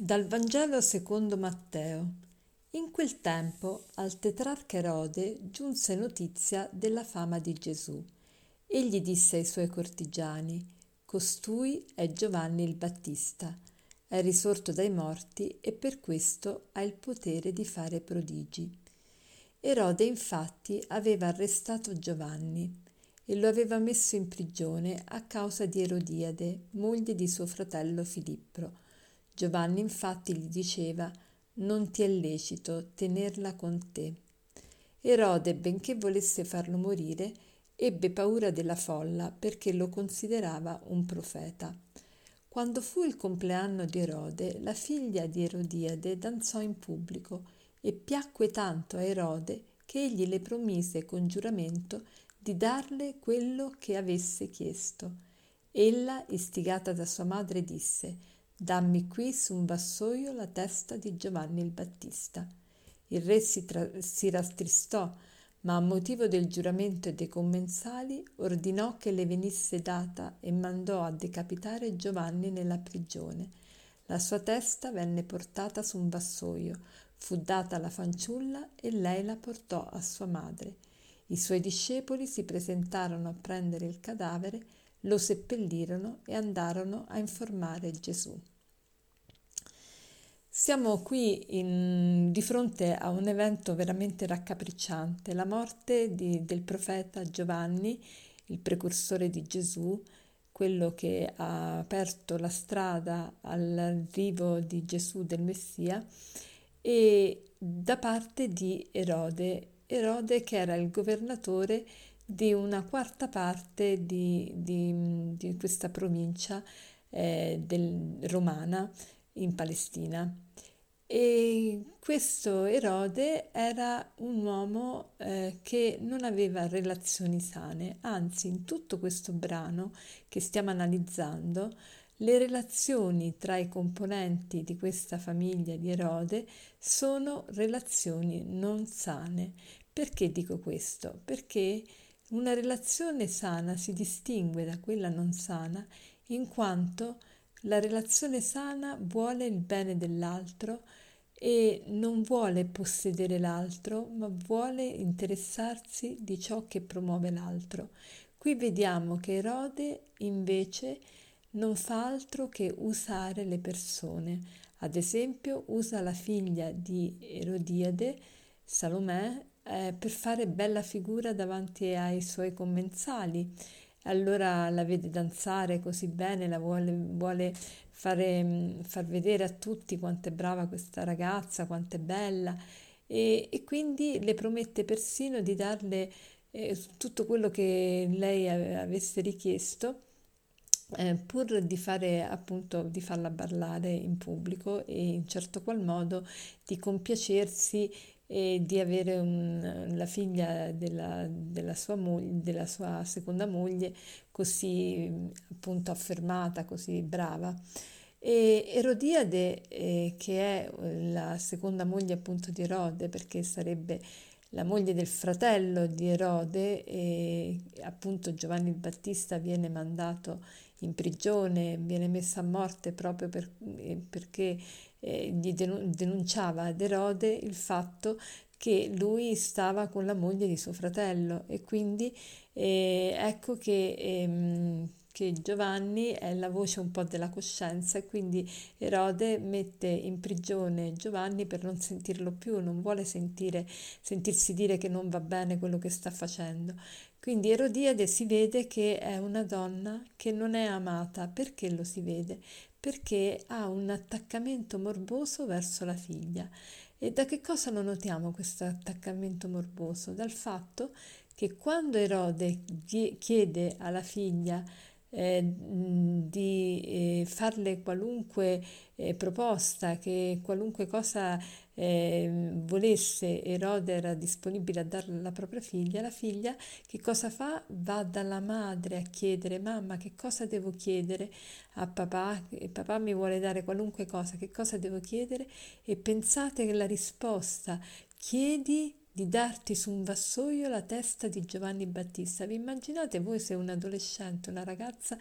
Dal Vangelo secondo Matteo. In quel tempo al tetrarca Erode giunse notizia della fama di Gesù. Egli disse ai suoi cortigiani: Costui è Giovanni il Battista. È risorto dai morti e per questo ha il potere di fare prodigi. Erode infatti aveva arrestato Giovanni e lo aveva messo in prigione a causa di Erodiade, moglie di suo fratello Filippo Giovanni infatti gli diceva non ti è lecito tenerla con te. Erode, benché volesse farlo morire, ebbe paura della folla perché lo considerava un profeta. Quando fu il compleanno di Erode, la figlia di Erodiade danzò in pubblico e piacque tanto a Erode che egli le promise con giuramento di darle quello che avesse chiesto. Ella, istigata da sua madre, disse Dammi qui su un vassoio la testa di Giovanni il Battista. Il re si, tra- si rattristò, ma a motivo del giuramento e dei commensali ordinò che le venisse data e mandò a decapitare Giovanni nella prigione. La sua testa venne portata su un vassoio, fu data alla fanciulla e lei la portò a sua madre. I suoi discepoli si presentarono a prendere il cadavere lo seppellirono e andarono a informare Gesù. Siamo qui in, di fronte a un evento veramente raccapricciante, la morte di, del profeta Giovanni, il precursore di Gesù, quello che ha aperto la strada all'arrivo di Gesù del Messia, e da parte di Erode, Erode che era il governatore di una quarta parte di, di, di questa provincia eh, del, romana in Palestina. E questo Erode era un uomo eh, che non aveva relazioni sane, anzi in tutto questo brano che stiamo analizzando, le relazioni tra i componenti di questa famiglia di Erode sono relazioni non sane. Perché dico questo? Perché una relazione sana si distingue da quella non sana in quanto la relazione sana vuole il bene dell'altro e non vuole possedere l'altro, ma vuole interessarsi di ciò che promuove l'altro. Qui vediamo che Erode invece non fa altro che usare le persone. Ad esempio usa la figlia di Erodiade, Salomè, eh, per fare bella figura davanti ai suoi commensali. Allora la vede danzare così bene, la vuole, vuole fare, mm, far vedere a tutti quanto è brava questa ragazza, quanto è bella e, e quindi le promette persino di darle eh, tutto quello che lei avesse richiesto. Eh, pur di fare appunto di farla ballare in pubblico e in certo qual modo di compiacersi e di avere un, la figlia della, della, sua moglie, della sua seconda moglie così appunto affermata, così brava. E Erodiade, eh, che è la seconda moglie appunto di Erode, perché sarebbe la moglie del fratello di Erode, e appunto Giovanni il Battista viene mandato in prigione, viene messo a morte proprio per, eh, perché eh, gli denunciava ad Erode il fatto che lui stava con la moglie di suo fratello e quindi eh, ecco che, ehm, che, Giovanni è la voce un po' della coscienza e quindi Erode mette in prigione Giovanni per non sentirlo più, non vuole sentire, sentirsi dire che non va bene quello che sta facendo. Quindi Erodiade si vede che è una donna che non è amata. Perché lo si vede? Perché ha un attaccamento morboso verso la figlia. E da che cosa lo notiamo questo attaccamento morboso? Dal fatto che quando Erode chiede alla figlia eh, di eh, farle qualunque eh, proposta, che qualunque cosa eh, volesse Erode era disponibile a darle alla propria figlia, la figlia che cosa fa? Va dalla madre a chiedere mamma che cosa devo chiedere a papà, papà mi vuole dare qualunque cosa, che cosa devo chiedere? E pensate che la risposta chiedi di darti su un vassoio la testa di Giovanni Battista. Vi immaginate voi se un adolescente, una ragazza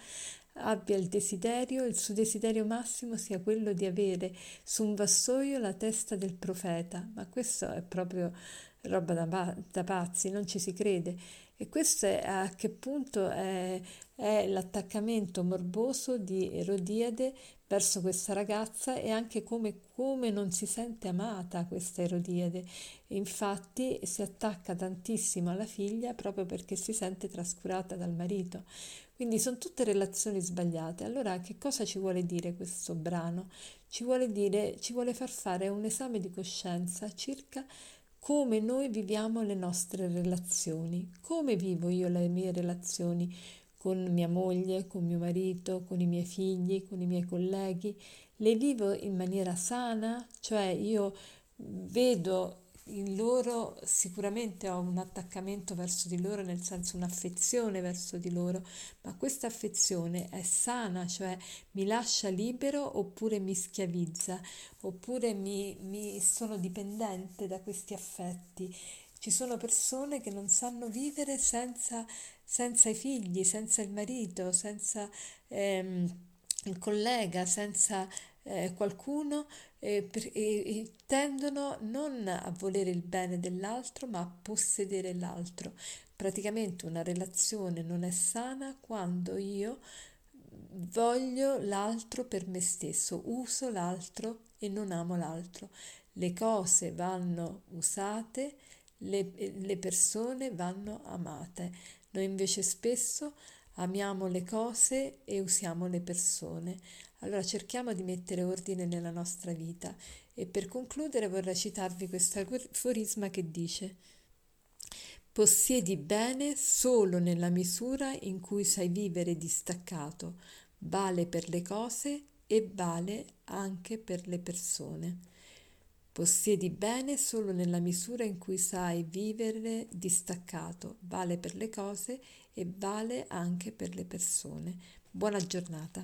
abbia il desiderio, il suo desiderio massimo sia quello di avere su un vassoio la testa del profeta, ma questo è proprio roba da, da pazzi, non ci si crede. E questo è a che punto è, è l'attaccamento morboso di Erodiade verso questa ragazza e anche come, come non si sente amata questa Erodiade. Infatti si attacca tantissimo alla figlia proprio perché si sente trascurata dal marito. Quindi sono tutte relazioni sbagliate. Allora che cosa ci vuole dire questo brano? Ci vuole dire, ci vuole far fare un esame di coscienza circa come noi viviamo le nostre relazioni, come vivo io le mie relazioni con mia moglie, con mio marito, con i miei figli, con i miei colleghi, le vivo in maniera sana, cioè io vedo in loro sicuramente ho un attaccamento verso di loro, nel senso un'affezione verso di loro, ma questa affezione è sana, cioè mi lascia libero oppure mi schiavizza, oppure mi, mi sono dipendente da questi affetti. Ci sono persone che non sanno vivere senza, senza i figli, senza il marito, senza ehm, il collega, senza eh, qualcuno eh, per, eh, tendono non a volere il bene dell'altro ma a possedere l'altro. Praticamente una relazione non è sana quando io voglio l'altro per me stesso, uso l'altro e non amo l'altro. Le cose vanno usate, le, le persone vanno amate. Noi invece spesso amiamo le cose e usiamo le persone. Allora cerchiamo di mettere ordine nella nostra vita e per concludere vorrei citarvi questo aforisma che dice Possiedi bene solo nella misura in cui sai vivere distaccato, vale per le cose e vale anche per le persone. Possiedi bene solo nella misura in cui sai vivere distaccato, vale per le cose e vale anche per le persone. Buona giornata.